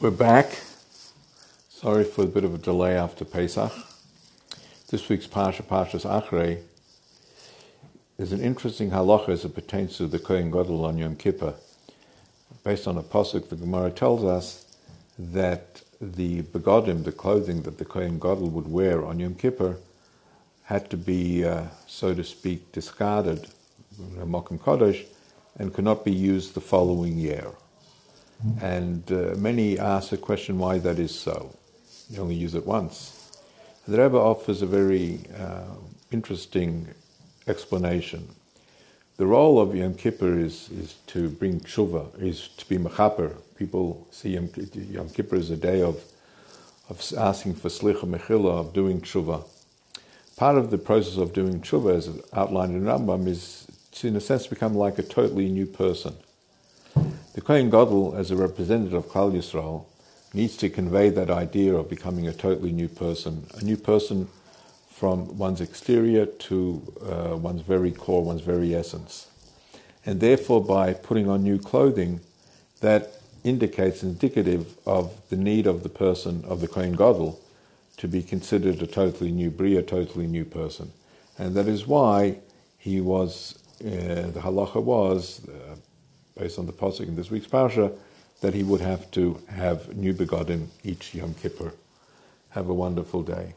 We're back. Sorry for a bit of a delay after Pesach. This week's Parsha, Parshas Achrei, is an interesting halacha as it pertains to the Kohen Gadol on Yom Kippur. Based on a pasuk, the Gemara tells us that the begodim, the clothing that the Kohen Gadol would wear on Yom Kippur, had to be, uh, so to speak, discarded, Mokum Kodesh, and could not be used the following year. And uh, many ask the question why that is so. You only use it once. The Rebbe offers a very uh, interesting explanation. The role of Yom Kippur is, is to bring tshuva, is to be mechaper. People see Yom, Yom Kippur as a day of, of asking for slicha mechila, of doing tshuva. Part of the process of doing tshuva, as outlined in Rambam, is to, in a sense, become like a totally new person. The Kohen Gadol, as a representative of Klal Yisrael, needs to convey that idea of becoming a totally new person, a new person from one's exterior to uh, one's very core, one's very essence. And therefore, by putting on new clothing, that indicates indicative of the need of the person, of the Kohen Gadol, to be considered a totally new bria, a totally new person. And that is why he was, uh, the halacha was, uh, based on the pasuk in this week's parsha, that he would have to have new begodim each Yom Kippur. Have a wonderful day.